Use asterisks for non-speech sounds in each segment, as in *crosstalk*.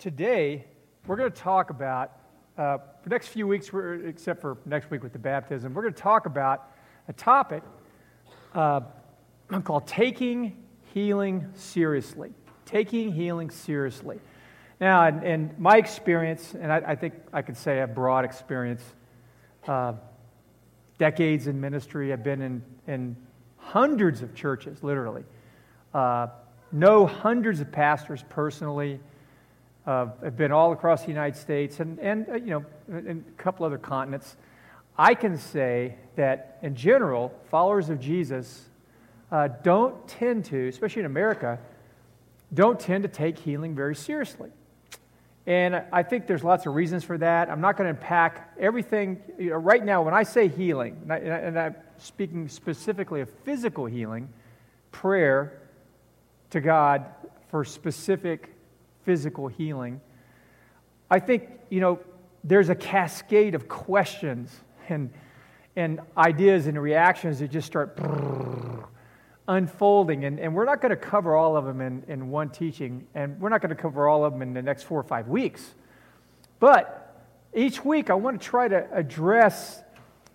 today we're going to talk about, uh, for next few weeks, except for next week with the baptism, we're going to talk about a topic uh, called taking healing seriously. Taking healing seriously. Now, in, in my experience, and I, I, think I could say a broad experience, uh, decades in ministry, I've been in, in hundreds of churches, literally. Uh, know hundreds of pastors personally. Uh, I've been all across the United States and, and uh, you know, a couple other continents. I can say that in general, followers of Jesus uh, don't tend to, especially in America, don't tend to take healing very seriously. And I think there's lots of reasons for that. I'm not going to unpack everything. You know, right now, when I say healing, and, I, am speaking specifically of physical healing, prayer to God for specific physical healing, I think, you know, there's a cascade of questions and, and ideas and reactions that just start unfolding. And, and we're not going to cover all of them in, in one teaching, and we're not going to cover all of them in the next four or five weeks. But each week, I want to try to address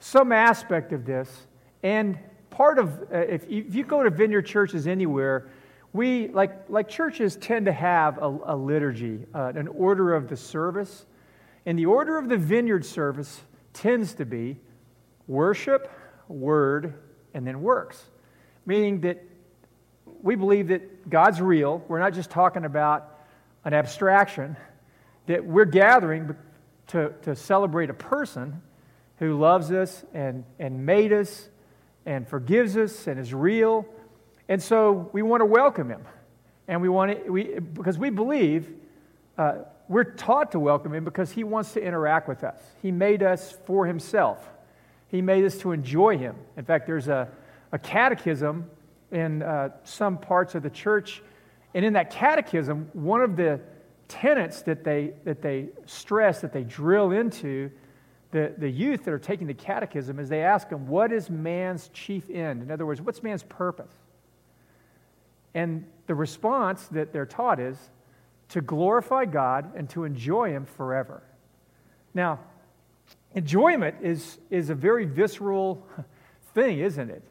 some aspect of this. And part of, uh, if, if you go to vineyard churches anywhere, we, like, like churches, tend to have a, a liturgy, uh, an order of the service. And the order of the vineyard service tends to be worship, word, and then works. Meaning that we believe that God's real. We're not just talking about an abstraction, that we're gathering to, to celebrate a person who loves us and, and made us and forgives us and is real and so we want to welcome him. And we want to, we, because we believe uh, we're taught to welcome him because he wants to interact with us. He made us for himself, he made us to enjoy him. In fact, there's a, a catechism in uh, some parts of the church. And in that catechism, one of the tenets that they, that they stress, that they drill into the, the youth that are taking the catechism, is they ask them, What is man's chief end? In other words, what's man's purpose? And the response that they're taught is to glorify God and to enjoy Him forever. Now, enjoyment is, is a very visceral thing, isn't it?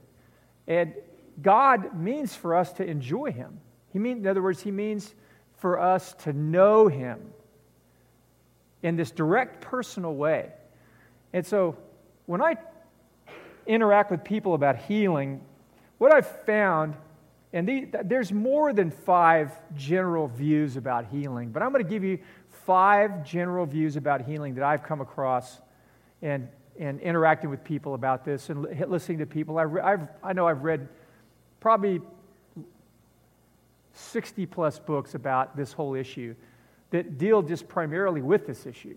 And God means for us to enjoy Him. He means, in other words, He means for us to know Him in this direct personal way. And so when I interact with people about healing, what I've found and the, there's more than five general views about healing, but I'm going to give you five general views about healing that I've come across and, and interacting with people about this and listening to people. I've, I've, I know I've read probably 60 plus books about this whole issue that deal just primarily with this issue.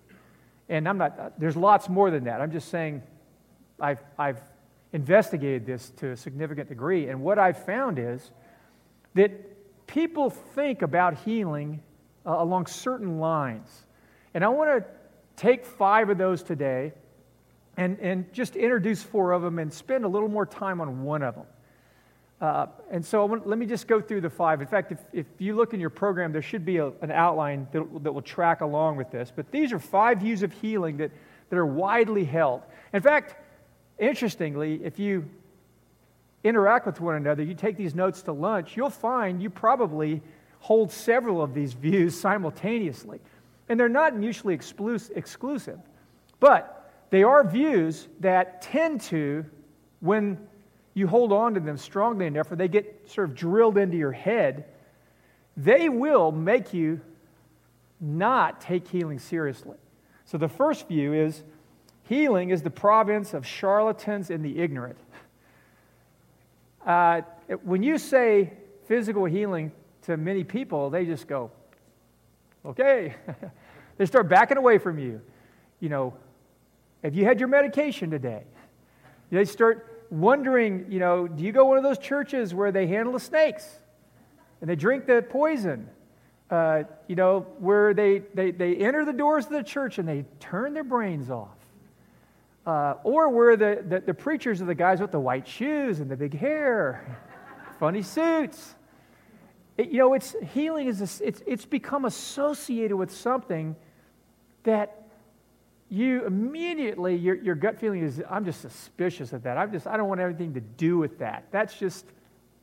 And I'm not, uh, there's lots more than that. I'm just saying I've, I've investigated this to a significant degree. And what I've found is that people think about healing uh, along certain lines. And I want to take five of those today and, and just introduce four of them and spend a little more time on one of them. Uh, and so want, let me just go through the five. In fact, if, if you look in your program, there should be a, an outline that, that will track along with this. But these are five views of healing that, that are widely held. In fact, interestingly, if you interact with one another, you take these notes to lunch, you'll find you probably hold several of these views simultaneously. And they're not mutually exclusive, but they are views that tend to, when you hold on to them strongly enough, or they get sort of drilled into your head, they will make you not take healing seriously. So the first view is healing is the province of charlatans and the ignorant. Uh, when you say physical healing to many people, they just go, okay. *laughs* they start backing away from you. You know, have you had your medication today? They start wondering, you know, do you go one of those churches where they handle the snakes and they drink the poison? Uh, you know, where they, they, they enter the doors of the church and they turn their brains off. Uh, or were the, the, the, preachers are the guys with the white shoes and the big hair, funny suits. it, you know, it's healing is a, it's, it's become associated with something that you immediately your, your gut feeling is i'm just suspicious of that. I'm just i don't want anything to do with that. That's just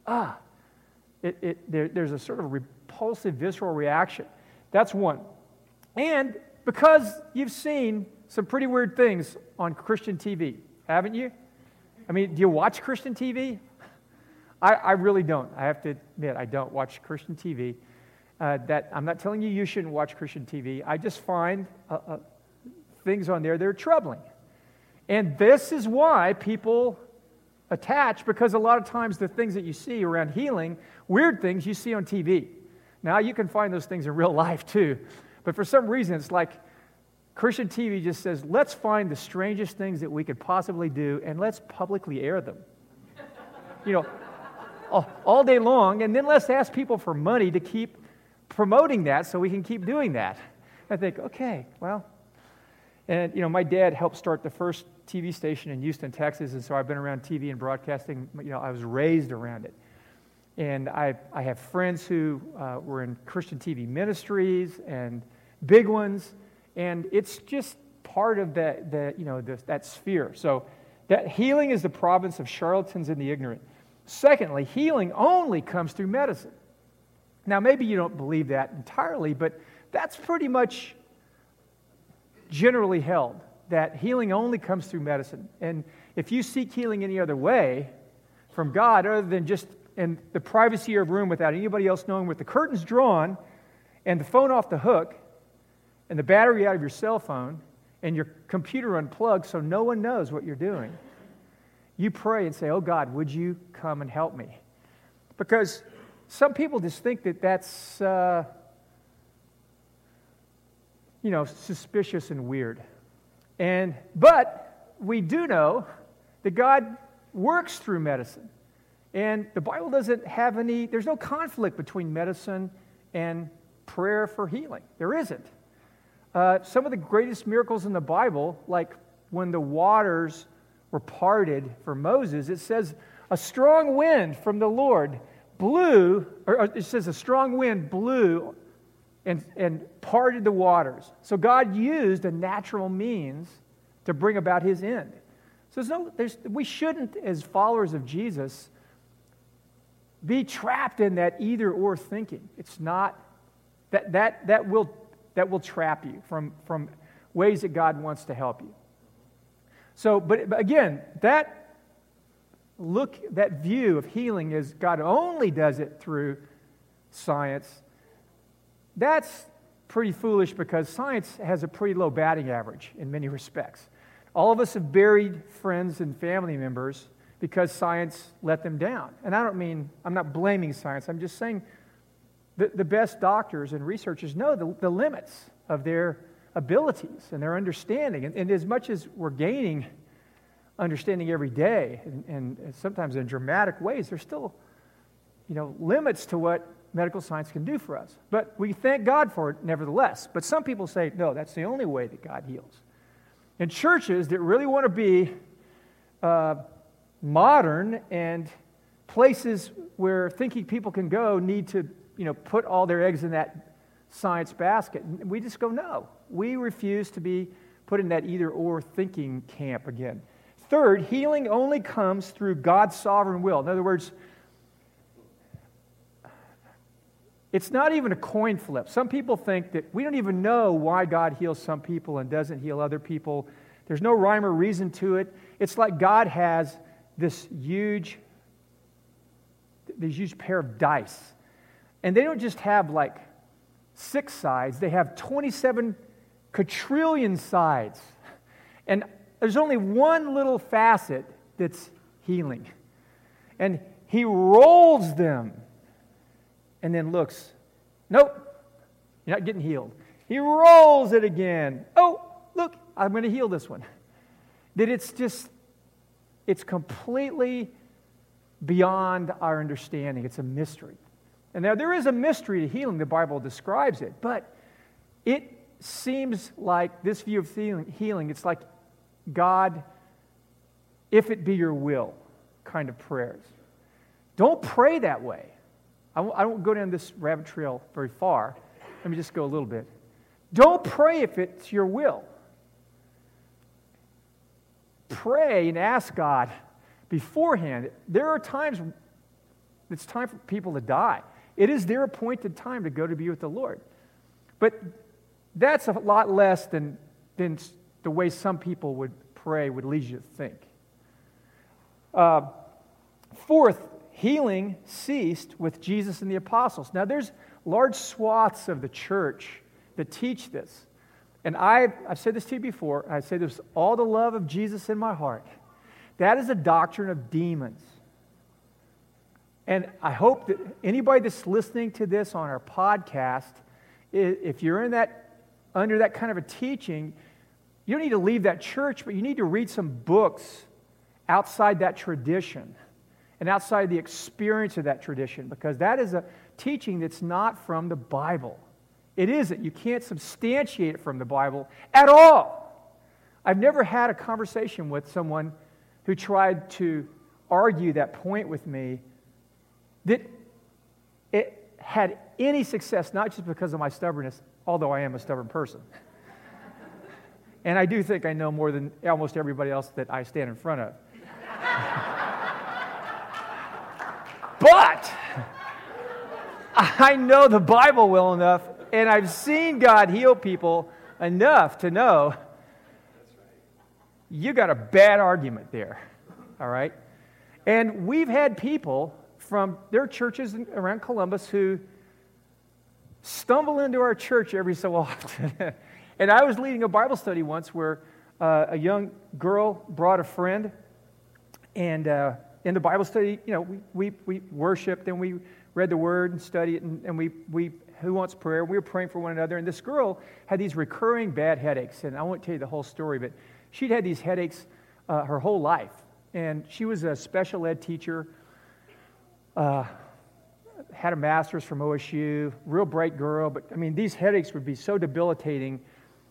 ah. It, it, there, there's a sort of repulsive visceral reaction. That's one. And because you've seen some pretty weird things on christian tv haven't you i mean do you watch christian tv i, I really don't i have to admit i don't watch christian tv uh, that i'm not telling you you shouldn't watch christian tv i just find a, a things on there that are troubling. And this is why people attach, because a lot of times the things that you see around healing, weird things you see on TV. Now, you can find those things in real *laughs* life too. But for some reason, it's like Christian TV just says, let's find the strangest things that we could possibly do and let's publicly air them. you know, all, day long, and then let's ask people for money to keep promoting that so we can keep doing that. I think, okay, well, and, you know, my dad helped start the first TV station in Houston, Texas, and so I've been around TV and broadcasting. You know, I was raised around it. And I, I have friends who uh, were in Christian TV ministries and big ones, and it's just part of that, you know, the, that sphere. So that healing is the province of charlatans and the ignorant. Secondly, healing only comes through medicine. Now, maybe you don't believe that entirely, but that's pretty much generally held that healing only comes through medicine. And if you seek healing any other way from God, other than just in the privacy of your room without anybody else knowing, with the curtains drawn and the phone off the hook and the battery out of your cell phone and your computer unplugged so no one knows what you're doing, you pray and say, Oh God, would you come and help me? Because some people just think that that's. Uh, you know, suspicious and weird. And, but we do know that God works through medicine. And the Bible doesn't have any, there's no conflict between medicine and prayer for healing. There isn't. Uh, some of the greatest miracles in the Bible, like when the waters were parted for Moses, it says, a strong wind from the Lord blew, or it says, a strong wind blew and, and parted the waters. So God used a natural means to bring about his end. So there's no, there's, we shouldn't, as followers of Jesus, be trapped in that either or thinking. It's not, that, that, that, will, that will trap you from, from ways that God wants to help you. So, but, but again, that look, that view of healing is God only does it through science that's pretty foolish because science has a pretty low batting average in many respects. All of us have buried friends and family members because science let them down. And I don't mean, I'm not blaming science, I'm just saying the, the best doctors and researchers know the, the limits of their abilities and their understanding. And, and, as much as we're gaining understanding every day, and, and sometimes in dramatic ways, there's still you know, limits to what medical science can do for us. But we thank God for it nevertheless. But some people say, no, that's the only way that God heals. And churches that really want to be uh, modern and places where thinking people can go need to, you know, put all their eggs in that science basket. We just go, no. We refuse to be put in that either or thinking camp again. Third, healing only comes through God's sovereign will. In other words, It's not even a coin flip. Some people think that we don't even know why God heals some people and doesn't heal other people. There's no rhyme or reason to it. It's like God has this huge, this huge pair of dice. And they don't just have like six sides, they have 27 quadrillion sides. And there's only one little facet that's healing. And he rolls them and then looks, nope, you're not getting healed. He rolls it again. Oh, look, I'm going to heal this one. That it's just, it's completely beyond our understanding. It's a mystery. And now there is a mystery to healing, the Bible describes it, but it seems like this view of healing, it's like God, if it be your will, kind of prayers. Don't pray that way. I won't, I won't go down this rabbit trail very far. Let me just go a little bit. Don't pray if it's your will. Pray and ask God beforehand. There are times it's time for people to die. It is their appointed time to go to be with the Lord. But that's a lot less than, than the way some people would pray would lead you to think. Uh, fourth, healing ceased with Jesus and the apostles. Now, there's large swaths of the church that teach this. And I, I've said this to you before. I say there's all the love of Jesus in my heart. That is a doctrine of demons. And I hope that anybody that's listening to this on our podcast, if you're in that, under that kind of a teaching, you don't need to leave that church, but you need to read some books outside that tradition and outside the experience of that tradition because that is a teaching that's not from the Bible. It isn't. You can't substantiate it from the Bible at all. I've never had a conversation with someone who tried to argue that point with me that it had any success, not just because of my stubbornness, although I am a stubborn person. *laughs* and I do think I know more than almost everybody else that I stand in front of. *laughs* But I know the Bible well enough, and I've seen God heal people enough to know you got a bad argument there. All right? And we've had people from their churches around Columbus who stumble into our church every so *laughs* often. and I was leading a Bible study once where uh, a young girl brought a friend, and uh, in the Bible study, you know, we, we, we worshiped and we read the word and studied it, and, and we, we, who wants prayer? We were praying for one another. And this girl had these recurring bad headaches. And I won't tell you the whole story, but she'd had these headaches uh, her whole life. And she was a special ed teacher, uh, had a master's from OSU, real bright girl. But I mean, these headaches would be so debilitating,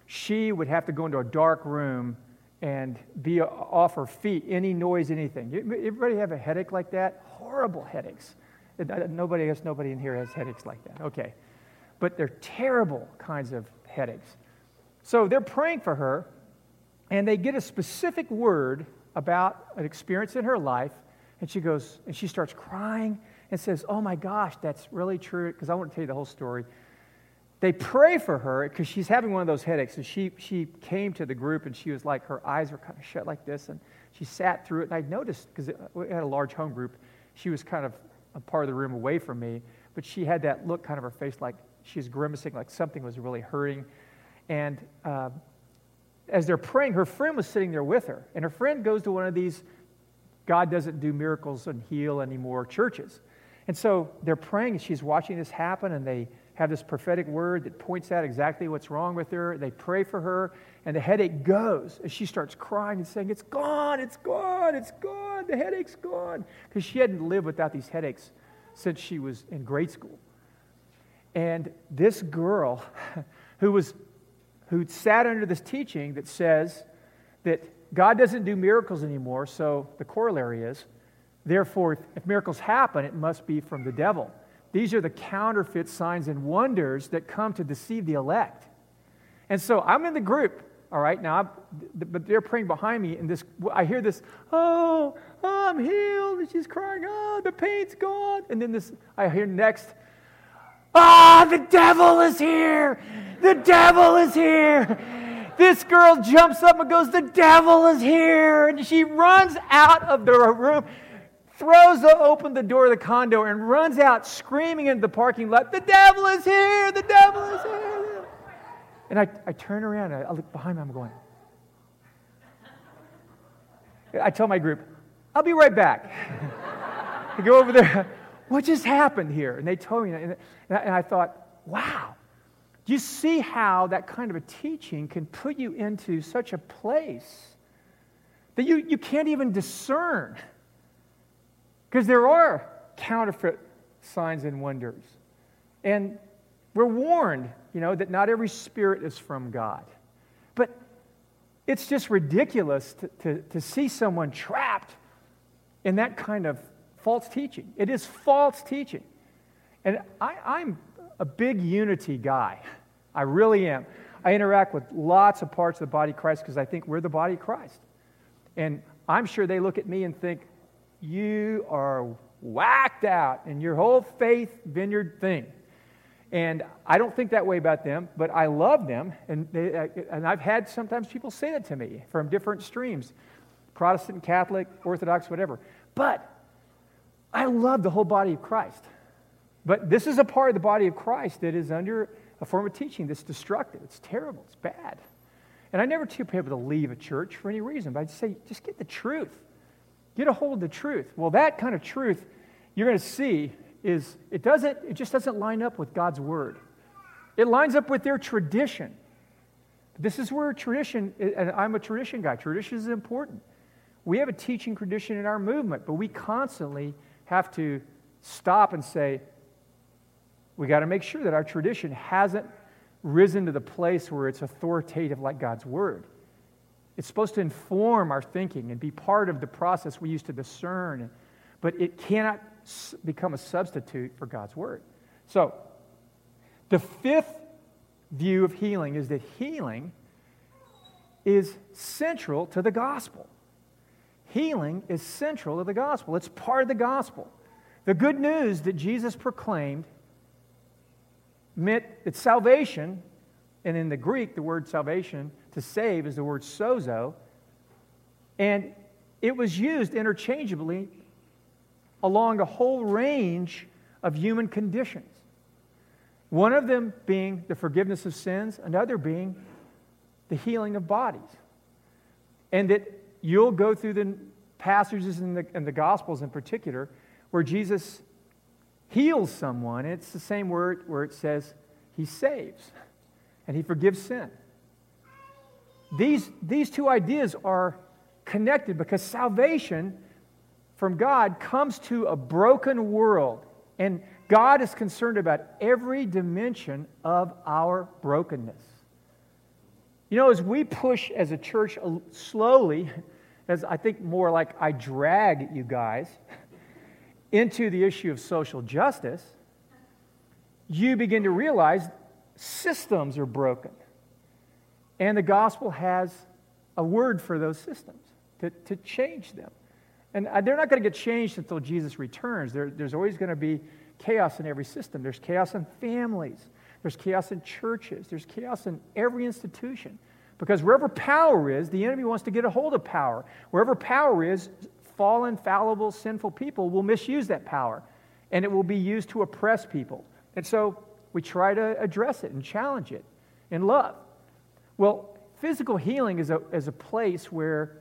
she would have to go into a dark room and be off her feet, any noise, anything. Everybody have a headache like that? Horrible headaches. Nobody, I guess nobody in here has headaches like that. Okay. But they're terrible kinds of headaches. So they're praying for her, and they get a specific word about an experience in her life, and she goes, and she starts crying and says, Oh my gosh, that's really true. Because I want to tell you the whole story they pray for her because she's having one of those headaches. And she, she came to the group and she was like, her eyes were kind of shut like this. And she sat through it. And I noticed, because we had a large home group, she was kind of a part of the room away from me. But she had that look kind of her face like she was grimacing, like something was really hurting. And uh, as they're praying, her friend was sitting there with her. And her friend goes to one of these God doesn't do miracles and heal anymore churches. And so they're praying, and she's watching this happen, and they have this prophetic word that points out exactly what's wrong with her. They pray for her, and the headache goes as she starts crying and saying, It's gone, it's gone, it's gone, the headache's gone. Because she hadn't lived without these headaches since she was in grade school. And this girl *laughs* who was who sat under this teaching that says that God doesn't do miracles anymore, so the corollary is, therefore, if miracles happen, it must be from the devil. These are the counterfeit signs and wonders that come to deceive the elect. And so I'm in the group, all right, now, I'm, but they're praying behind me, and this, I hear this, oh, oh, I'm healed. And she's crying, oh, the pain's gone. And then this, I hear next, ah, oh, the devil is here. The devil is here. This girl jumps up and goes, The devil is here. And she runs out of the room throws open the door of the condo and runs out screaming into the parking lot, The devil is here! The devil is here! And I, I turn around and I look behind me, I'm going, I tell my group, I'll be right back. *laughs* I go over there, what just happened here? And they told me, and I thought, wow, do you see how that kind of a teaching can put you into such a place that you, you can't even discern? Because there are counterfeit signs and wonders. And we're warned, you know, that not every spirit is from God. But it's just ridiculous to, to, to see someone trapped in that kind of false teaching. It is false teaching. And I, I'm a big unity guy. I really am. I interact with lots of parts of the body of Christ because I think we're the body of Christ. And I'm sure they look at me and think, you are whacked out in your whole faith vineyard thing. And I don't think that way about them, but I love them. And, they, and I've had sometimes people say that to me from different streams Protestant, Catholic, Orthodox, whatever. But I love the whole body of Christ. But this is a part of the body of Christ that is under a form of teaching that's destructive. It's terrible. It's bad. And I never tell people to leave a church for any reason, but I just say, just get the truth. Get a hold of the truth. Well, that kind of truth you're going to see is it doesn't, it just doesn't line up with God's word. It lines up with their tradition. This is where tradition, and I'm a tradition guy. Tradition is important. We have a teaching tradition in our movement, but we constantly have to stop and say, we got to make sure that our tradition hasn't risen to the place where it's authoritative like God's Word. It's supposed to inform our thinking and be part of the process we use to discern, but it cannot become a substitute for God's Word. So, the fifth view of healing is that healing is central to the gospel. Healing is central to the gospel, it's part of the gospel. The good news that Jesus proclaimed meant that salvation, and in the Greek, the word salvation, to save, is the word sozo, and it was used interchangeably along a whole range of human conditions. One of them being the forgiveness of sins, another being the healing of bodies. And that you'll go through the passages in the, in the Gospels in particular where Jesus heals someone, it's the same word where it says he saves and he forgives sin. These, these two ideas are connected because salvation from God comes to a broken world, and God is concerned about every dimension of our brokenness. You know, as we push as a church slowly, as I think more like I drag you guys into the issue of social justice, you begin to realize systems are broken. And the gospel has a word for those systems to, to change them. And uh, they're not going to get changed until Jesus returns. There, there's always going to be chaos in every system. There's chaos in families, there's chaos in churches, there's chaos in every institution. Because wherever power is, the enemy wants to get a hold of power. Wherever power is, fallen, fallible, sinful people will misuse that power, and it will be used to oppress people. And so we try to address it and challenge it in love. Well, physical healing is a, is a place where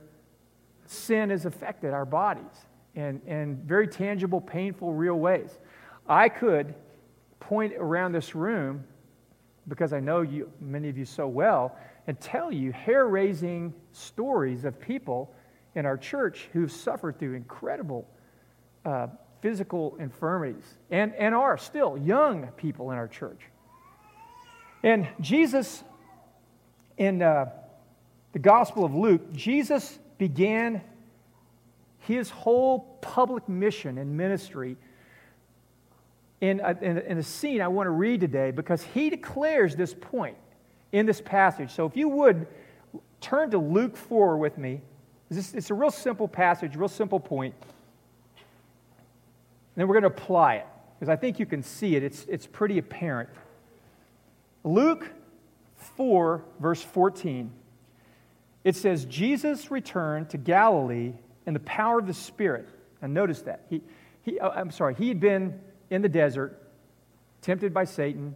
sin has affected our bodies in, in very tangible, painful, real ways. I could point around this room because I know you, many of you so well, and tell you hair raising stories of people in our church who've suffered through incredible uh, physical infirmities and, and are still young people in our church. And Jesus, in uh, the Gospel of Luke, Jesus began his whole public mission and ministry in a, in, a, in a, scene I want to read today because he declares this point in this passage. So if you would turn to Luke 4 with me, it's a real simple passage, real simple point. And then we're going to apply it because I think you can see it. It's, it's pretty apparent. Luke 4, verse 14. It says, Jesus returned to Galilee in the power of the Spirit. And notice that. He, he, oh, I'm sorry, he had been in the desert, tempted by Satan,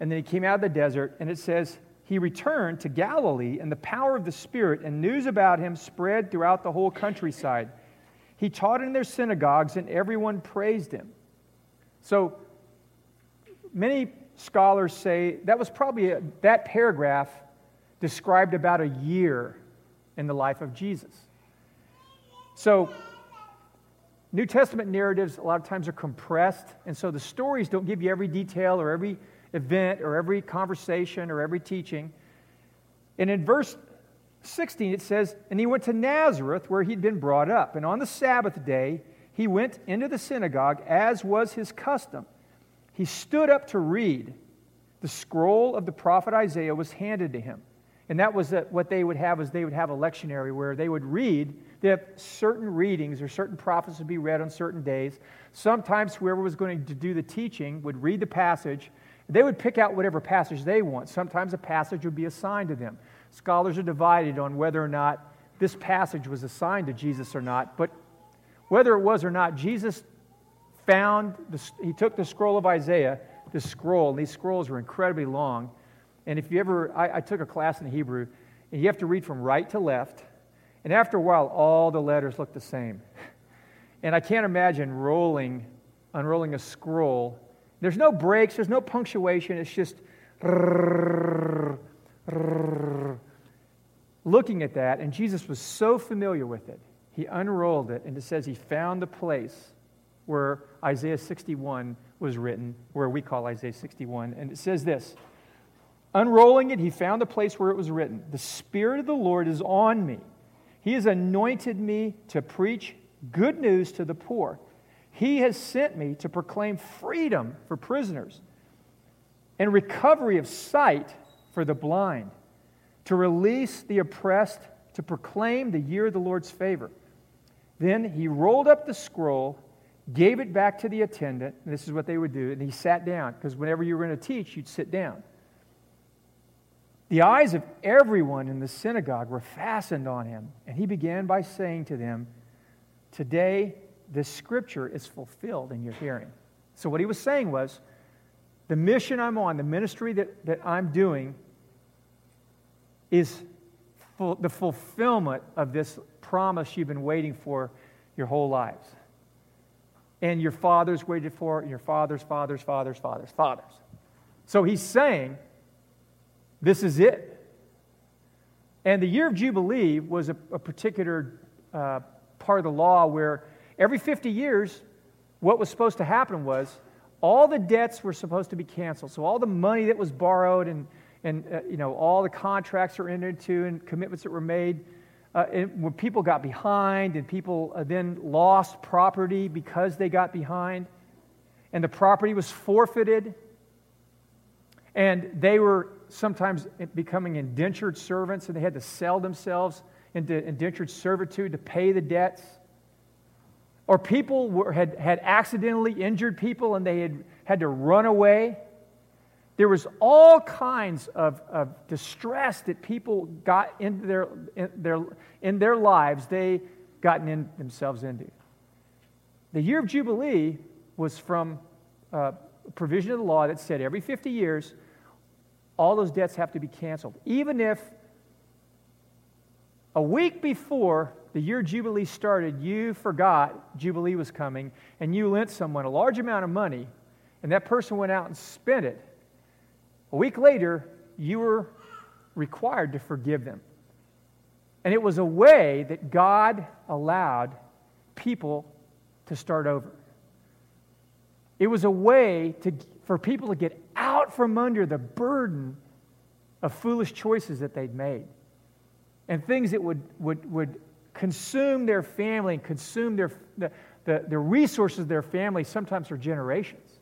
and then he came out of the desert, and it says, he returned to Galilee in the power of the Spirit, and news about him spread throughout the whole countryside. He taught in their synagogues, and everyone praised him. So, many scholars say that was probably a, that paragraph described about a year in the life of Jesus. So, New Testament narratives a lot of times are compressed, and so the stories don't give you every detail or every event or every conversation or every teaching. And in verse 16, it says, And he went to Nazareth where he'd been brought up. And on the Sabbath day, he went into the synagogue as was his custom. he stood up to read. The scroll of the prophet Isaiah was handed to him. And that was what they would have is they would have a lectionary where they would read. Have certain readings or certain prophets would be read on certain days. Sometimes whoever was going to do the teaching would read the passage. They would pick out whatever passage they want. Sometimes a passage would be assigned to them. Scholars are divided on whether or not this passage was assigned to Jesus or not. But whether it was or not, Jesus found, the, he took the scroll of Isaiah, the scroll, and these scrolls were incredibly long. And if you ever, I, I took a class in Hebrew, and you have to read from right to left. And after a while, all the letters look the same. *laughs* And I can't imagine rolling, unrolling a scroll. There's no breaks, there's no punctuation, it's just looking at that. And Jesus was so familiar with it, he unrolled it, and it says he found the place where Isaiah 61 was written, where we call Isaiah 61. And it says this Unrolling it, he found the place where it was written The Spirit of the Lord is on me. He has anointed me to preach good news to the poor. He has sent me to proclaim freedom for prisoners and recovery of sight for the blind, to release the oppressed, to proclaim the year of the Lord's favor. Then he rolled up the scroll, gave it back to the attendant, and this is what they would do, and he sat down, because whenever you were going to teach, you'd sit down. The eyes of everyone in the synagogue were fastened on him, and he began by saying to them, Today, this scripture is fulfilled in your hearing. So, what he was saying was, the mission I'm on, the ministry that, that I'm doing, is the fulfillment of this promise you've been waiting for your whole lives. And your fathers waited for it, and your fathers, fathers, fathers, fathers, fathers. So he's saying, this is it. And the year of Jubilee was a, a particular uh, part of the law where every 50 years, what was supposed to happen was all the debts were supposed to be canceled. So all the money that was borrowed and, and uh, you know, all the contracts were entered into and commitments that were made, uh, when people got behind and people uh, then lost property because they got behind, and the property was forfeited, and they were sometimes becoming indentured servants and they had to sell themselves into indentured servitude to pay the debts. Or people were, had, had accidentally injured people and they had had to run away. There was all kinds of, of distress that people got into their, in their, in their lives, they gotten in themselves into. The year of Jubilee was from a provision of the law that said every 50 years, all those debts have to be canceled. Even if a week before the year Jubilee started, you forgot Jubilee was coming and you lent someone a large amount of money and that person went out and spent it. A week later, you were required to forgive them. And it was a way that God allowed people to start over. It was a way to, for people to get out from under the burden of foolish choices that they'd made and things that would, would, would consume their family and consume their, the, the, the resources of their family, sometimes for generations.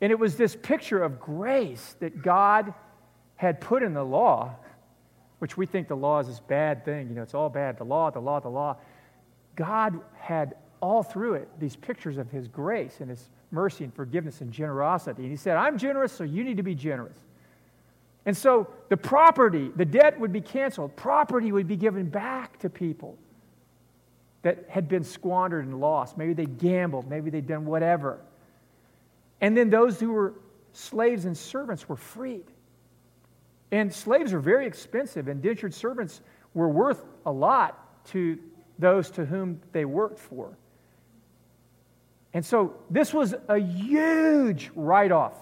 And it was this picture of grace that God had put in the law, which we think the law is this bad thing. You know, it's all bad. The law, the law, the law. God had all through it these pictures of His grace and His mercy and forgiveness and generosity. And He said, I'm generous, so you need to be generous. And so the property, the debt would be canceled. Property would be given back to people that had been squandered and lost. Maybe they gambled, maybe they'd done whatever. And then those who were slaves and servants were freed. And slaves are very expensive. Indentured servants were worth a lot to those to whom they worked for. And so this was a huge write off.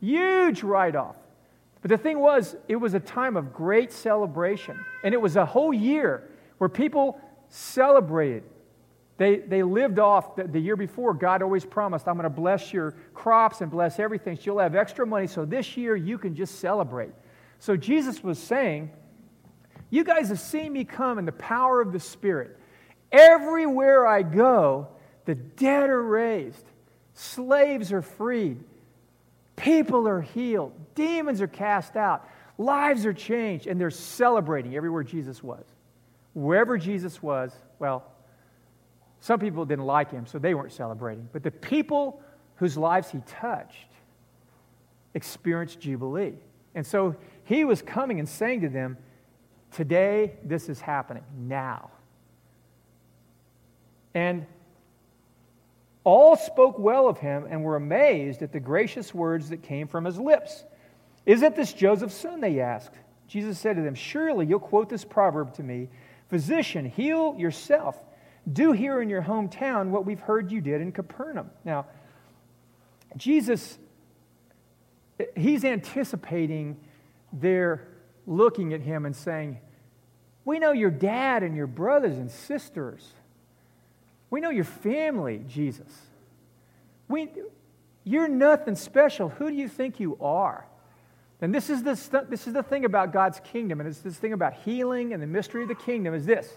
Huge write off. But the thing was, it was a time of great celebration. And it was a whole year where people celebrated. They, they lived off the, the year before. God always promised, I'm going to bless your crops and bless everything. So you'll have extra money. So this year you can just celebrate. So Jesus was saying, You guys have seen me come in the power of the Spirit. Everywhere I go, the dead are raised, slaves are freed, people are healed, demons are cast out, lives are changed, and they're celebrating everywhere Jesus was. Wherever Jesus was, well, some people didn't like him, so they weren't celebrating. But the people whose lives he touched experienced Jubilee. And so he was coming and saying to them, Today, this is happening now. And all spoke well of him and were amazed at the gracious words that came from his lips. Isn't this Joseph's son? They asked. Jesus said to them, Surely you'll quote this proverb to me Physician, heal yourself. Do here in your hometown what we've heard you did in Capernaum. Now, Jesus, he's anticipating their looking at him and saying, We know your dad and your brothers and sisters. We know your family, Jesus. We, you're nothing special. Who do you think you are? And this is, the, this is the thing about God's kingdom, and it's this thing about healing and the mystery of the kingdom is this.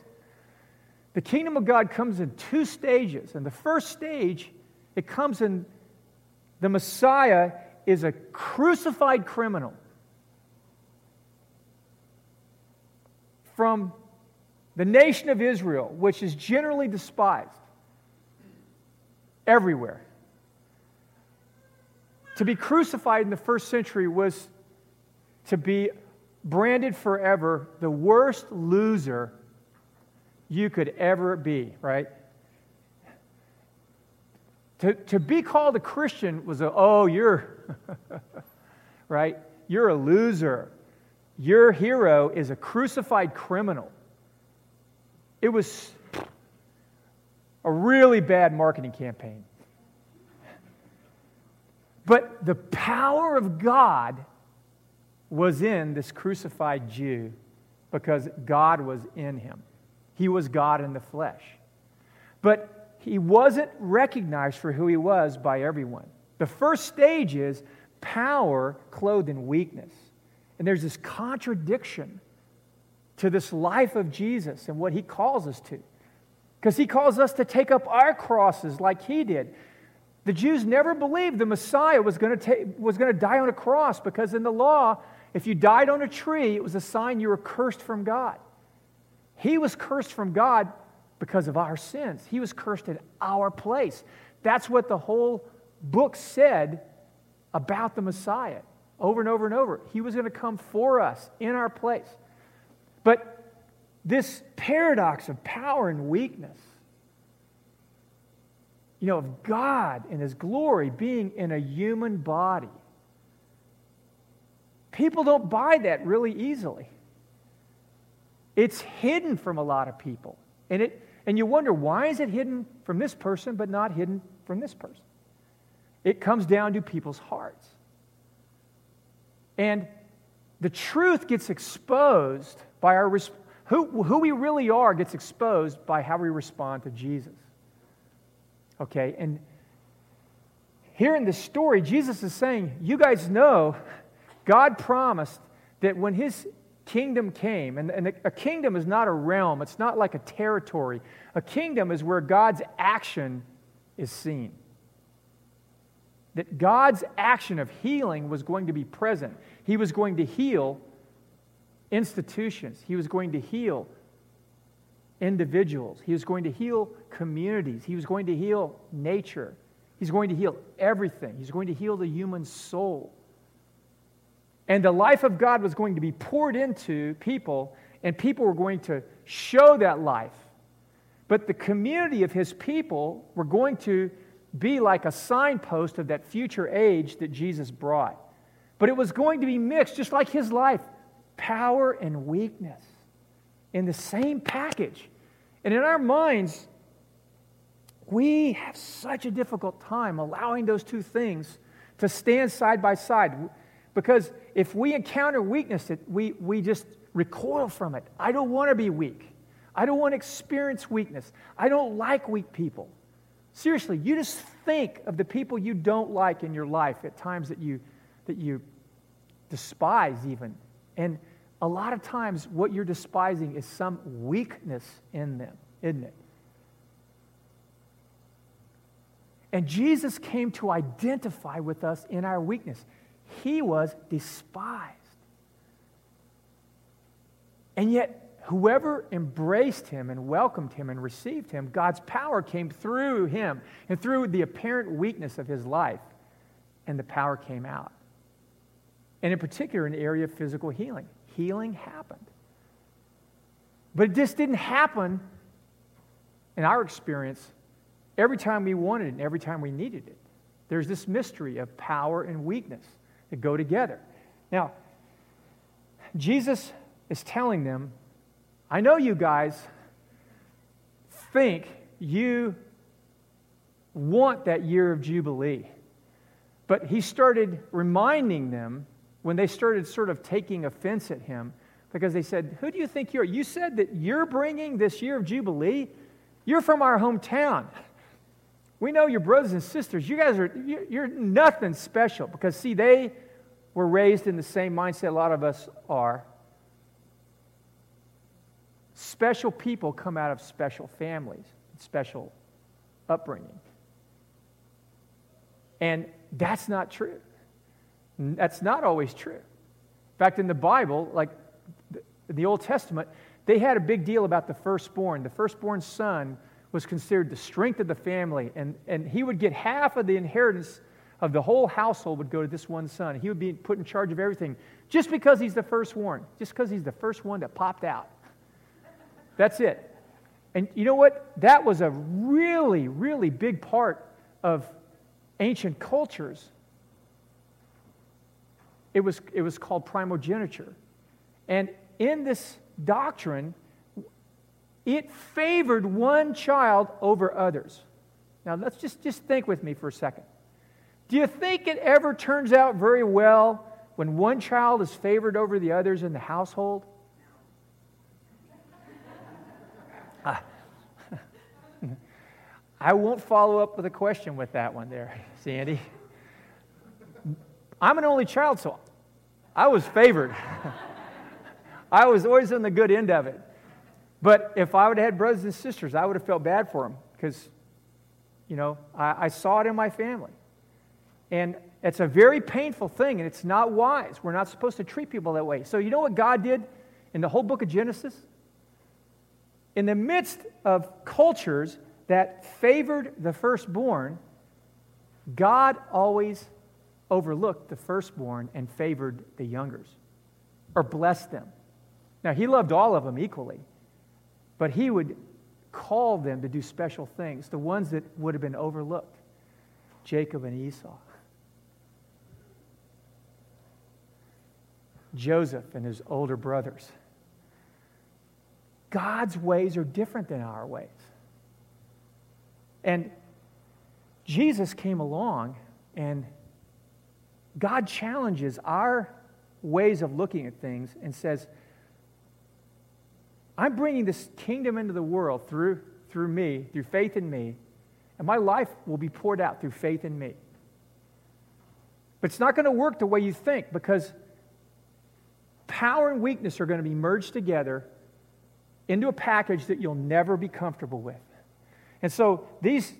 The kingdom of God comes in two stages. And the first stage, it comes in the Messiah is a crucified criminal. From the nation of Israel, which is generally despised everywhere. To be crucified in the first century was to be branded forever the worst loser you could ever be, right? To, to be called a Christian was a, oh, you're, *laughs* right? You're a loser. Your hero is a crucified criminal. It was a really bad marketing campaign. But the power of God was in this crucified Jew because God was in him. He was God in the flesh. But he wasn't recognized for who he was by everyone. The first stage is power clothed in weakness. And there's this contradiction to this life of Jesus and what he calls us to. Because he calls us to take up our crosses like he did. The Jews never believed the Messiah was going, to die on a cross because in the law, if you died on a tree, it was a sign you were cursed from God. He was cursed from God because of our sins. He was cursed in our place. That's what the whole book said about the Messiah over and over and over. He was going to come for us in our place. But this paradox of power and weakness, you know, of God and His glory being in a human body. People don't buy that really easily. It's hidden from a lot of people. And, it, and you wonder, why is it hidden from this person but not hidden from this person? It comes down to people's hearts. And the truth gets exposed by our who, who we really are gets exposed by how we respond to Jesus. Okay, and here in this story, Jesus is saying, You guys know God promised that when his kingdom came, and, and a kingdom is not a realm, it's not like a territory. A kingdom is where God's action is seen. That God's action of healing was going to be present. He was going to heal institutions. He was going to heal individuals. He was going to heal communities. He was going to heal nature. He's going to heal everything. He's going to heal the human soul. And the life of God was going to be poured into people, and people were going to show that life. But the community of his people were going to be like a signpost of that future age that Jesus brought. But it was going to be mixed, just like his life power and weakness in the same package. And in our minds, we have such a difficult time allowing those two things to stand side by side. Because if we encounter weakness, we, we just recoil from it. I don't want to be weak. I don't want to experience weakness. I don't like weak people. Seriously, you just think of the people you don't like in your life at times that you, that you despise, even. And a lot of times what you're despising is some weakness in them, isn't it? And Jesus came to identify with us in our weakness. He was despised. And yet, whoever embraced him and welcomed him and received him, God's power came through him and through the apparent weakness of his life, and the power came out. And in particular, in the area of physical healing, healing happened. But it just didn't happen, in our experience, every time we wanted it and every time we needed it. There's this mystery of power and weakness that go together. Now, Jesus is telling them, I know you guys think you want that year of Jubilee. But he started reminding them when they started sort of taking offense at him because they said, Who do you think you are? You said that you're bringing this year of Jubilee? You're from our hometown. We know your brothers and sisters. You guys are, you're nothing special because, see, they were raised in the same mindset a lot of us are. Special people come out of special families, special upbringing. And that's not true. That's not always true. In fact, in the Bible, like the Old Testament, they had a big deal about the firstborn. The firstborn son was considered the strength of the family, and, and he would get half of the inheritance of the whole household would go to this one son. He would be put in charge of everything just because he's the firstborn, just because he's the first one that popped out. That's it. And you know what? That was a really, really big part of ancient cultures. It was, it was called primogeniture. And in this doctrine, it favored one child over others. Now, let's just, just think with me for a second. Do you think it ever turns out very well when one child is favored over the others in the household? *laughs* *laughs* I won't follow up with a question with that one there, Sandy. I'm an only child, so I was favored. *laughs* I was always on the good end of it. But if I would have had brothers and sisters, I would have felt bad for them because, you know, I, I saw it in my family. And it's a very painful thing, and it's not wise. We're not supposed to treat people that way. So, you know what God did in the whole book of Genesis? In the midst of cultures that favored the firstborn, God always overlooked the firstborn and favored the youngers or blessed them. Now, he loved all of them equally, but he would call them to do special things, the ones that would have been overlooked Jacob and Esau, Joseph and his older brothers. God's ways are different than our ways. And Jesus came along and God challenges our ways of looking at things and says, I'm bringing this kingdom into the world through, through me, through faith in me, and my life will be poured out through faith in me. But it's not going to work the way you think because power and weakness are going to be merged together into a package that you'll never be comfortable with. And so these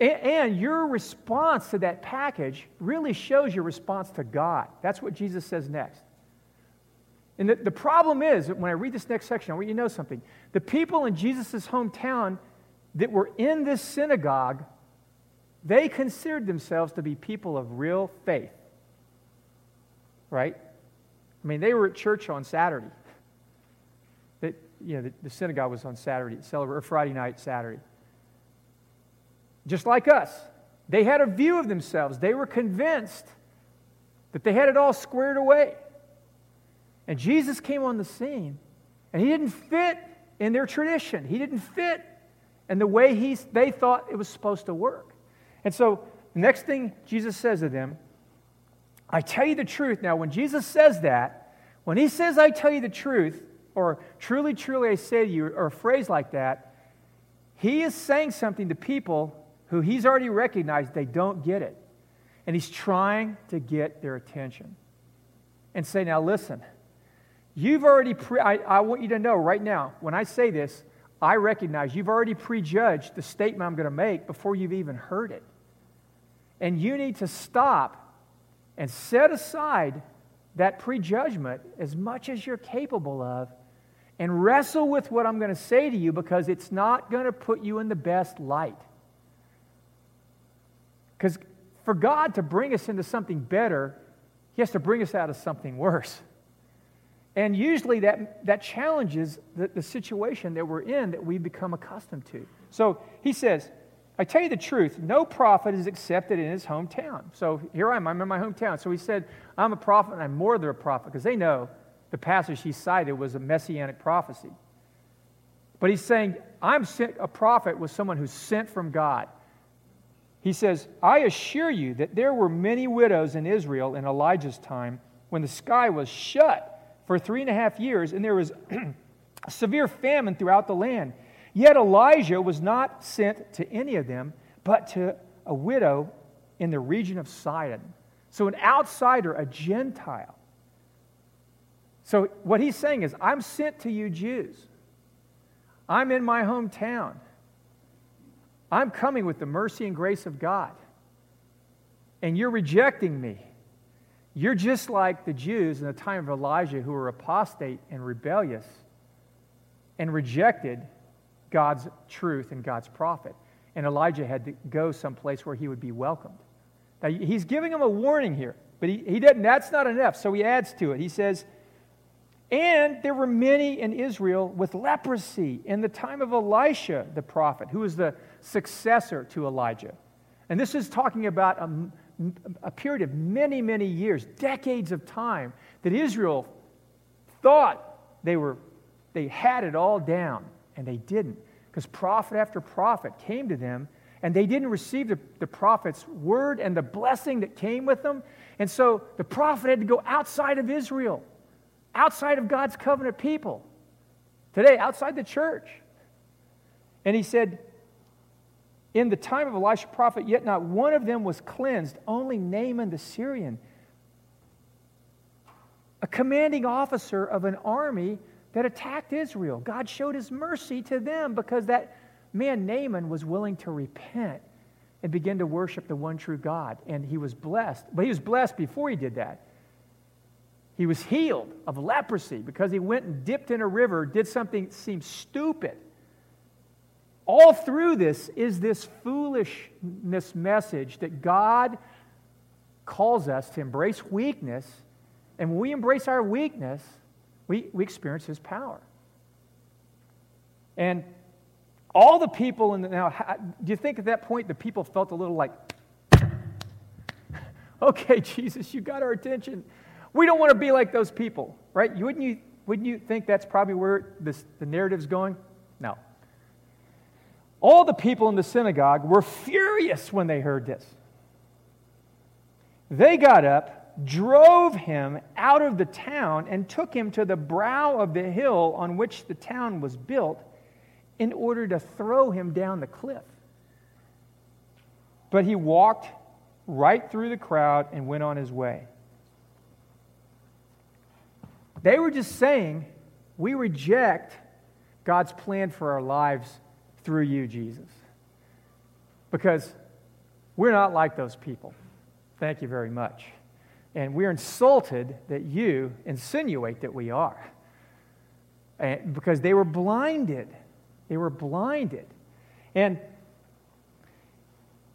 and your response to that package really shows your response to God. That's what Jesus says next. And the, the problem is, when I read this next section, I want you to know something. The people in Jesus' hometown that were in this synagogue, they considered themselves to be people of real faith. Right? I mean, they were at church on Saturday. That, you know, the, the synagogue was on Saturday, or Friday night, Saturday. Just like us. They had a view of themselves. They were convinced that they had it all squared away. And Jesus came on the scene, and he didn't fit in their tradition. He didn't fit in the way he, they thought it was supposed to work. And so, the next thing Jesus says to them, I tell you the truth. Now, when Jesus says that, when he says, I tell you the truth, or truly, truly, I say to you, or a phrase like that, he is saying something to people who he's already recognized they don't get it. And he's trying to get their attention and say, Now, listen, You've already, pre- I, I want you to know right now, when I say this, I recognize you've already prejudged the statement I'm going to make before you've even heard it. And you need to stop and set aside that prejudgment as much as you're capable of and wrestle with what I'm going to say to you because it's not going to put you in the best light. Because for God to bring us into something better, He has to bring us out of something worse. And usually that, that challenges the, the situation that we're in that we've become accustomed to. So he says, I tell you the truth, no prophet is accepted in his hometown. So here I am, I'm in my hometown. So he said, I'm a prophet and I'm more than a prophet because they know the passage he cited was a messianic prophecy. But he's saying, I'm a prophet with someone who's sent from God. He says, I assure you that there were many widows in Israel in Elijah's time when the sky was shut for three and a half years, and there was *clears throat* severe famine throughout the land. Yet Elijah was not sent to any of them, but to a widow in the region of Sidon. So, an outsider, a Gentile. So, what he's saying is, I'm sent to you Jews. I'm in my hometown. I'm coming with the mercy and grace of God. And you're rejecting me. You're just like the Jews in the time of Elijah who were apostate and rebellious and rejected God's truth and God's prophet. And Elijah had to go someplace where he would be welcomed. Now, he's giving him a warning here, but he, he didn't, that's not enough. So he adds to it. He says, And there were many in Israel with leprosy in the time of Elisha the prophet, who was the successor to Elijah. And this is talking about a a period of many, many years, decades of time, that Israel thought they, were, they had it all down, and they didn't. Because prophet after prophet came to them, and they didn't receive the, the prophet's word and the blessing that came with them. And so the prophet had to go outside of Israel, outside of God's covenant people, today, outside the church. And he said, in the time of Elisha prophet, yet not one of them was cleansed, only Naaman the Syrian, a commanding officer of an army that attacked Israel. God showed his mercy to them because that man Naaman was willing to repent and begin to worship the one true God. And he was blessed. But he was blessed before he did that. He was healed of leprosy because he went and dipped in a river, did something that seemed stupid all through this is this foolishness message that God calls us to embrace weakness. And when we embrace our weakness, we, we experience His power. And all the people in the, now, do you think at that point the people felt a little like, *laughs* okay, Jesus, you got our attention. We don't want to be like those people, right? Wouldn't you, wouldn't you think that's probably where this, the narrative's going? No. All the people in the synagogue were furious when they heard this. They got up, drove him out of the town, and took him to the brow of the hill on which the town was built in order to throw him down the cliff. But he walked right through the crowd and went on his way. They were just saying, We reject God's plan for our lives through you, Jesus. Because we're not like those people. Thank you very much. And we're insulted that you insinuate that we are. And because they were blinded. They were blinded. And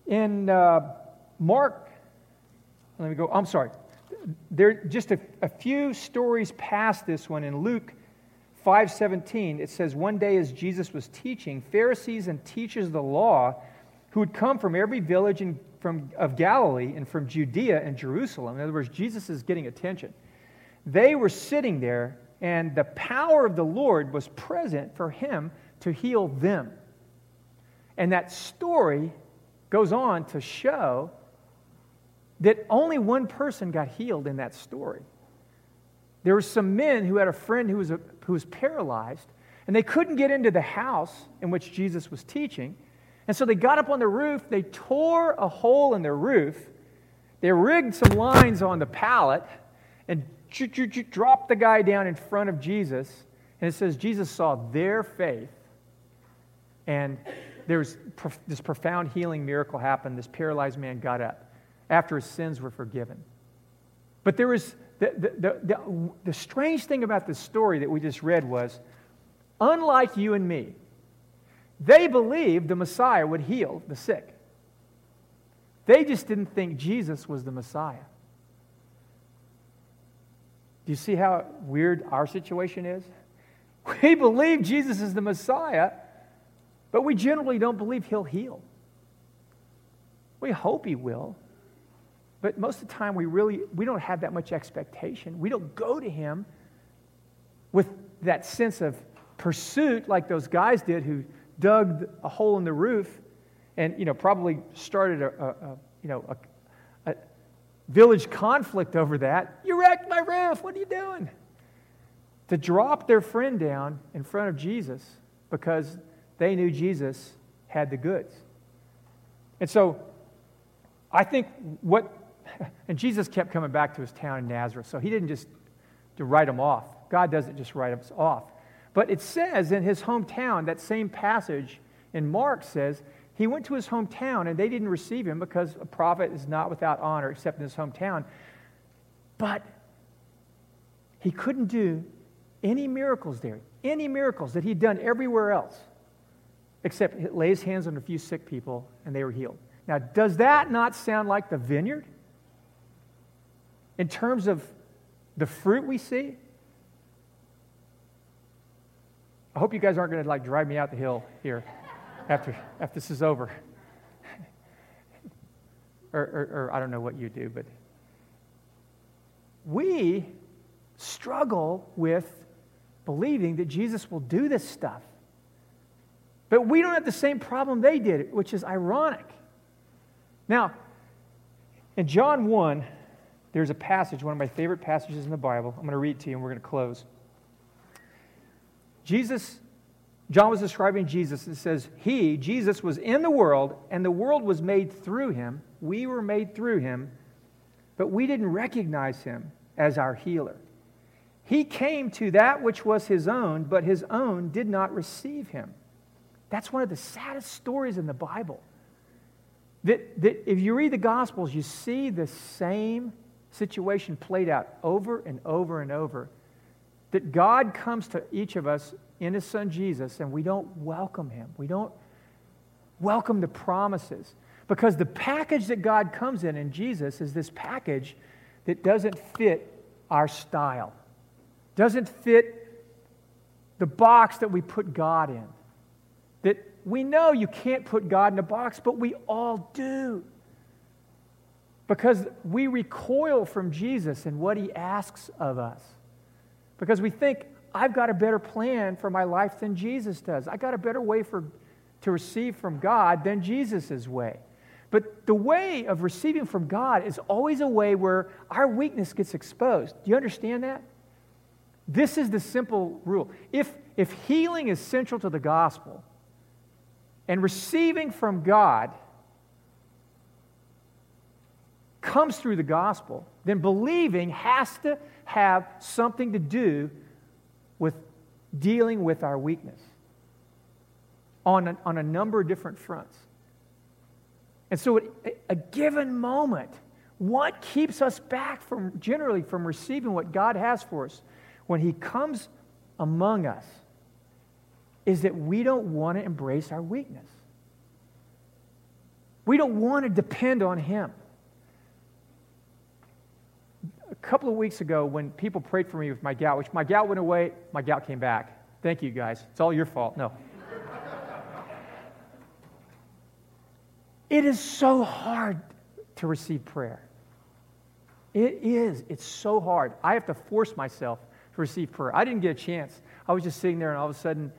in uh, Mark, let me go, I'm sorry. There just a, a few stories past this one in Luke 5:17 it says one day as Jesus was teaching Pharisees and teachers of the law who had come from every village in, from, of Galilee and from Judea and Jerusalem in other words Jesus is getting attention. They were sitting there and the power of the Lord was present for him to heal them. And that story goes on to show that only one person got healed in that story. There were some men who had a friend who was, a, who was paralyzed, and they couldn't get into the house in which Jesus was teaching. And so they got up on the roof, they tore a hole in the roof, they rigged some lines on the pallet, and dropped the guy down in front of Jesus. And it says Jesus saw their faith, and there was this profound healing miracle happened. This paralyzed man got up. after his sins were forgiven. But there was the, the, the, the, strange thing about this story that we just read was unlike you and me, they believed the Messiah would heal the sick. They just didn't think Jesus was the Messiah. Do you see how weird our situation is? *laughs* We believe Jesus is the Messiah, but we generally don't believe he'll heal. We hope he will, but most of the time we really we don't have that much expectation. We don't go to him with that sense of pursuit like those guys did who dug a hole in the roof and you know probably started a, a, a you know a, a village conflict over that. You wrecked my roof. What are you doing? To drop their friend down in front of Jesus because they knew Jesus had the goods. And so I think what, *laughs* and Jesus kept coming back to his town in Nazareth, so he didn't just to write them off. God doesn't just write us off. But it says in his hometown, that same passage in Mark says, he went to his hometown and they didn't receive him because a prophet is not without honor except in his hometown. But he couldn't do any miracles there, any miracles that he'd done everywhere else, except lay his hands on a few sick people and they were healed. Now, does that not sound like the vineyard? In terms of the fruit we see? I hope you guys aren't going to like drive me out the hill here after, after this is over. *laughs* or, or, or I don't know what you do, but we struggle with believing that Jesus will do this stuff. But we don't have the same problem they did, which is ironic. Now, in John 1, there's a passage, one of my favorite passages in the Bible. I'm going to read to you and we're going to close. Jesus, John was describing Jesus. It says, He, Jesus, was in the world, and the world was made through him. We were made through him, but we didn't recognize him as our healer. He came to that which was his own, but his own did not receive him. That's one of the saddest stories in the Bible. That, that if you read the Gospels, you see the same situation played out over and over and over. That God comes to each of us in His Son Jesus, and we don't welcome Him. We don't welcome the promises. Because the package that God comes in in Jesus is this package that doesn't fit our style, doesn't fit the box that we put God in. That we know you can't put God in a box, but we all do. Because we recoil from Jesus and what he asks of us. Because we think, I've got a better plan for my life than Jesus does. I got a better way for, to receive from God than Jesus' way. But the way of receiving from God is always a way where our weakness gets exposed. Do you understand that? This is the simple rule. If, if healing is central to the gospel, and receiving from God comes through the gospel, then believing has to have something to do with dealing with our weakness on a, on a number of different fronts. And so, at a given moment, what keeps us back from generally from receiving what God has for us when He comes among us is that we don't want to embrace our weakness. We don't want to depend on Him. A couple of weeks ago, when people prayed for me with my gout, which my gout went away, my gout came back. Thank you, guys. It's all your fault. No. it is so hard to receive prayer. It is. It's so hard. I have to force myself to receive prayer. I didn't get a chance. I was just sitting there, and all of a sudden,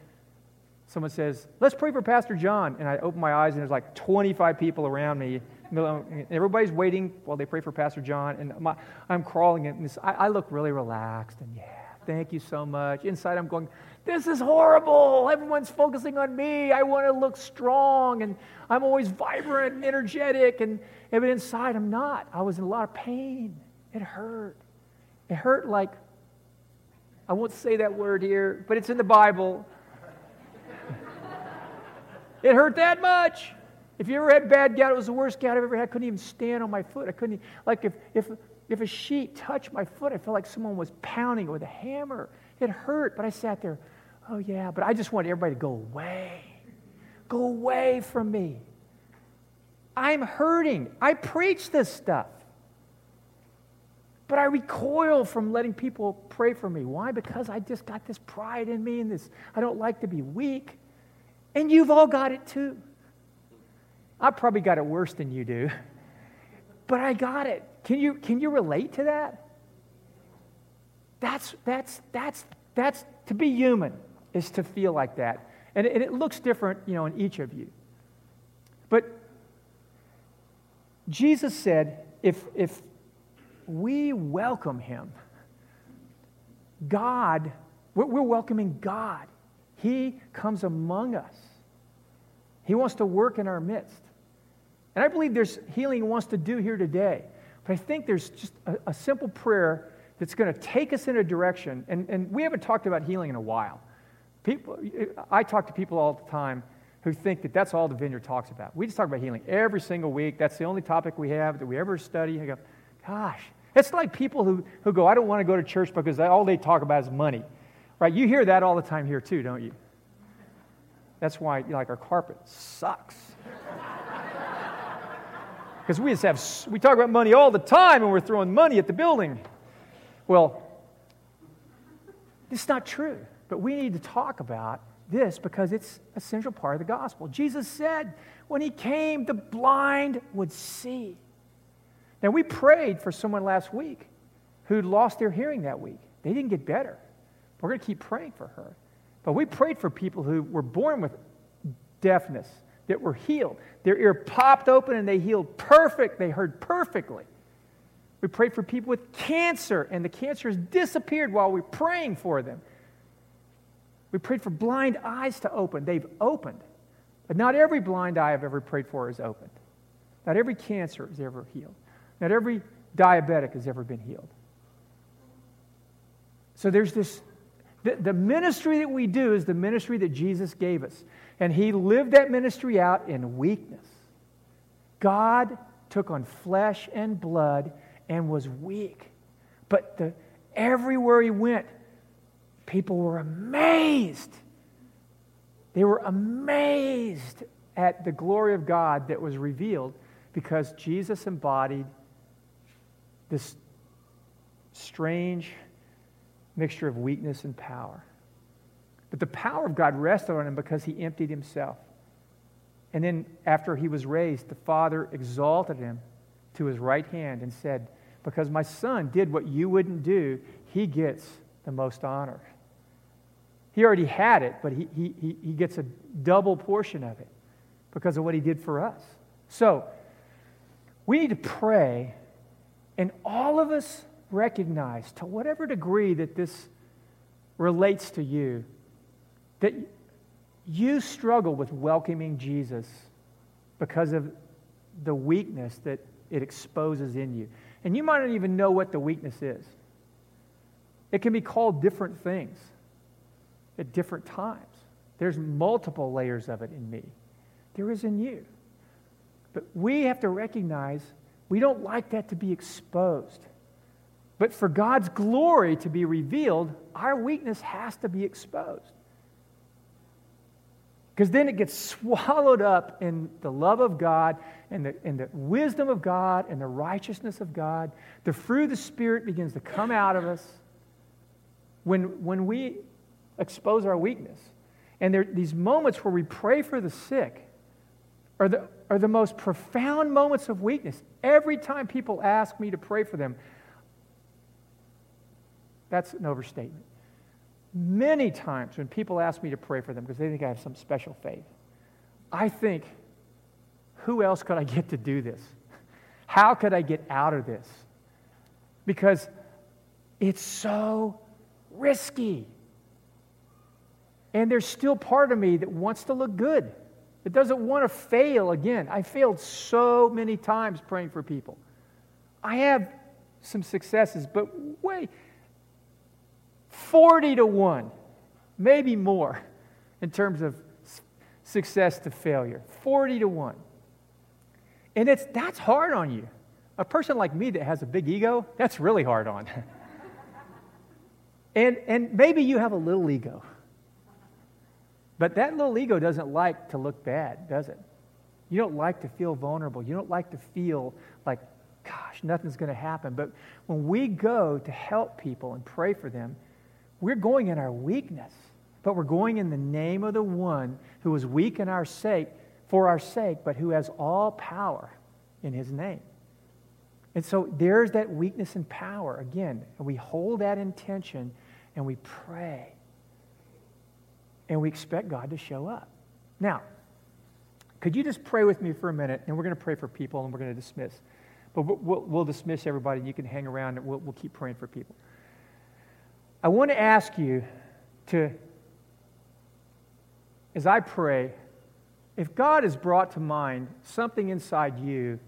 someone says, Let's pray for Pastor John. And I open my eyes, and there's like 25 people around me. Um, everybody's waiting while they pray for Pastor John. And my, I'm crawling, and this, I, I look really relaxed. And yeah, thank you so much. Inside, I'm going, This is horrible. Everyone's focusing on me. I want to look strong, and I'm always vibrant and energetic. And, but inside, I'm not. I was in a lot of pain. It hurt. It hurt like, I won't say that word here, but it's in the Bible. *laughs* It hurt that much. If you ever had bad gout, it was the worst gout I've ever had. I couldn't even stand on my foot. I couldn't, like, if, if, if a sheet touched my foot, I felt like someone was pounding it with a hammer. It hurt, but I sat there, oh, yeah. But I just wanted everybody to go away. Go away from me. I'm hurting. I preach this stuff. But I recoil from letting people pray for me. Why? Because I just got this pride in me and this, I don't like to be weak. And you've all got it too. I probably got it worse than you do, but I got it. Can you, can you relate to that? That's, that's, that's, that's to be human is to feel like that. And it, and it looks different, you know, in each of you. But Jesus said, if, if we welcome him, God, we're, we're welcoming God. He comes among us. He wants to work in our midst. And I believe there's healing he wants to do here today. But I think there's just a, a simple prayer that's going to take us in a direction. And, and we haven't talked about healing in a while. People, I talk to people all the time who think that that's all the vineyard talks about. We just talk about healing every single week. That's the only topic we have that we ever study. I go, gosh, it's like people who, who go, I don't want to go to church because all they talk about is money. Right? You hear that all the time here too, don't you? That's why, like, our carpet sucks. Because we just have, we talk about money all the time and we're throwing money at the building. Well, it's not true. But we need to talk about this because it's a central part of the gospel. Jesus said when he came, the blind would see. Now, we prayed for someone last week who'd lost their hearing that week. They didn't get better. We're going to keep praying for her. But we prayed for people who were born with deafness that were healed. Their ear popped open and they healed perfect. They heard perfectly. We prayed for people with cancer, and the cancer has disappeared while we're praying for them. We prayed for blind eyes to open. They've opened. But not every blind eye I've ever prayed for is opened. Not every cancer is ever healed. Not every diabetic has ever been healed. So there's this the, the ministry that we do is the ministry that Jesus gave us. And he lived that ministry out in weakness. God took on flesh and blood and was weak. But the, everywhere he went, people were amazed. They were amazed at the glory of God that was revealed because Jesus embodied this strange mixture of weakness and power. But the power of God rested on him because he emptied himself. And then, after he was raised, the Father exalted him to his right hand and said, Because my son did what you wouldn't do, he gets the most honor. He already had it, but he, he, he gets a double portion of it because of what he did for us. So, we need to pray, and all of us recognize, to whatever degree that this relates to you, that you struggle with welcoming Jesus because of the weakness that it exposes in you. And you might not even know what the weakness is. It can be called different things at different times. There's multiple layers of it in me. There is in you. But we have to recognize we don't like that to be exposed. But for God's glory to be revealed, our weakness has to be exposed. Because then it gets swallowed up in the love of God and the, and the wisdom of God and the righteousness of God. The fruit of the Spirit begins to come out of us when, when we expose our weakness. And there, these moments where we pray for the sick are the, are the most profound moments of weakness. Every time people ask me to pray for them, that's an overstatement. Many times when people ask me to pray for them because they think I have some special faith, I think, who else could I get to do this? How could I get out of this? Because it's so risky. And there's still part of me that wants to look good. It doesn't want to fail again. I failed so many times praying for people. I have some successes, but wait, 40 to 1, maybe more in terms of success to failure. 40 to 1. And it's, that's hard on you. A person like me that has a big ego, that's really hard on. *laughs* and, and maybe you have a little ego. But that little ego doesn't like to look bad, does it? You don't like to feel vulnerable. You don't like to feel like, gosh, nothing's going to happen. But when we go to help people and pray for them, we're going in our weakness, but we're going in the name of the one who was weak in our sake, for our sake, but who has all power in his name. And so there's that weakness and power again. And we hold that intention and we pray. And we expect God to show up. Now, could you just pray with me for a minute? And we're going to pray for people and we're going to dismiss. But we'll, we'll dismiss everybody and you can hang around and we'll, we'll keep praying for people. I want to ask you to, as I pray, if God has brought to mind something inside you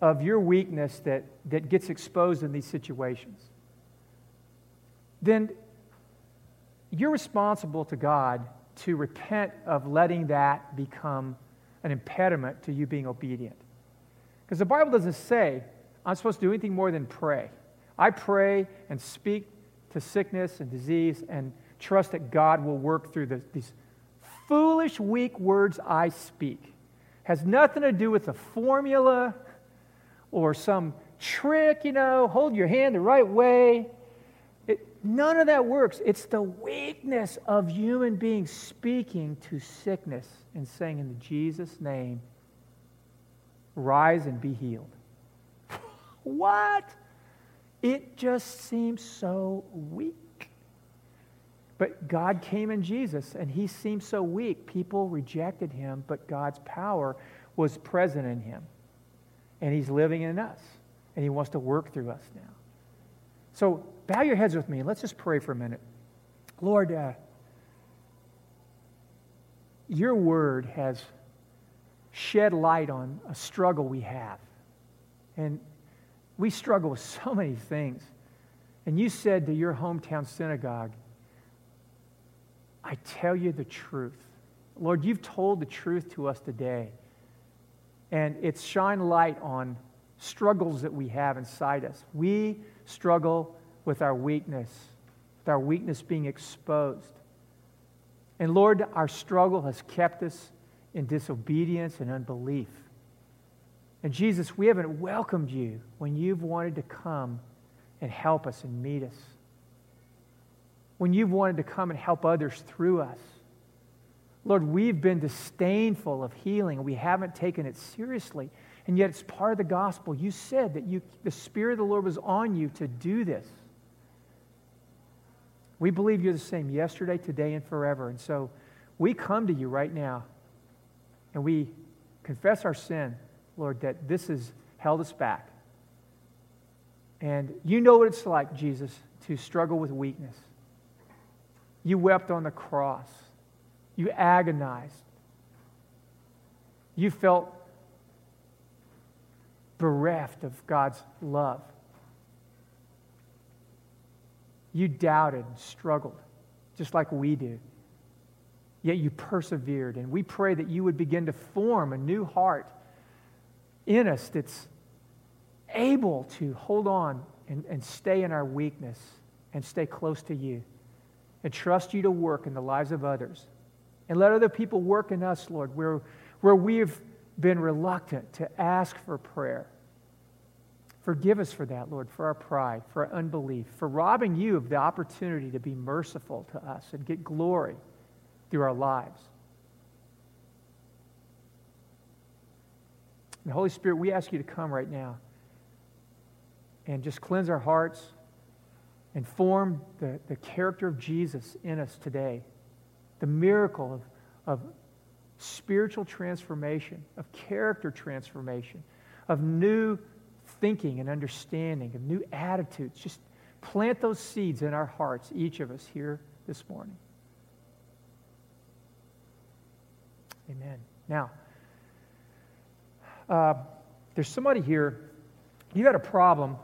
of your weakness that, that gets exposed in these situations, then you're responsible to God to repent of letting that become an impediment to you being obedient. Because the Bible doesn't say I'm supposed to do anything more than pray. I pray and speak to sickness and disease and trust that God will work through the, these foolish, weak words I speak. Has nothing to do with a formula or some trick, you know, hold your hand the right way. It, none of that works. It's the weakness of human beings speaking to sickness and saying, In Jesus' name, rise and be healed. *laughs* what? It just seems so weak. But God came in Jesus, and he seemed so weak. People rejected him, but God's power was present in him. And he's living in us, and he wants to work through us now. So bow your heads with me, let's just pray for a minute. Lord, uh, your word has shed light on a struggle we have. And we struggle with so many things. And you said to your hometown synagogue, I tell you the truth. Lord, you've told the truth to us today. And it's shine light on struggles that we have inside us. We struggle with our weakness, with our weakness being exposed. And Lord, our struggle has kept us in disobedience and unbelief. And Jesus, we haven't welcomed you when you've wanted to come and help us and meet us. When you've wanted to come and help others through us. Lord, we've been disdainful of healing. We haven't taken it seriously. And yet it's part of the gospel. You said that you, the Spirit of the Lord was on you to do this. We believe you're the same yesterday, today, and forever. And so we come to you right now and we confess our sin. Lord, that this has held us back. And you know what it's like, Jesus, to struggle with weakness. You wept on the cross, you agonized, you felt bereft of God's love. You doubted struggled, just like we do. Yet you persevered, and we pray that you would begin to form a new heart in us that's able to hold on and, and stay in our weakness and stay close to you and trust you to work in the lives of others. And let other people work in us, Lord, where, where we've been reluctant to ask for prayer. Forgive us for that, Lord, for our pride, for our unbelief, for robbing you of the opportunity to be merciful to us and get glory through our lives. And Holy Spirit, we ask you to come right now and just cleanse our hearts and form the, the character of Jesus in us today. The miracle of, of spiritual transformation, of character transformation, of new thinking and understanding, of new attitudes. Just plant those seeds in our hearts, each of us here this morning. Amen. Now, uh, there's somebody here, you had a problem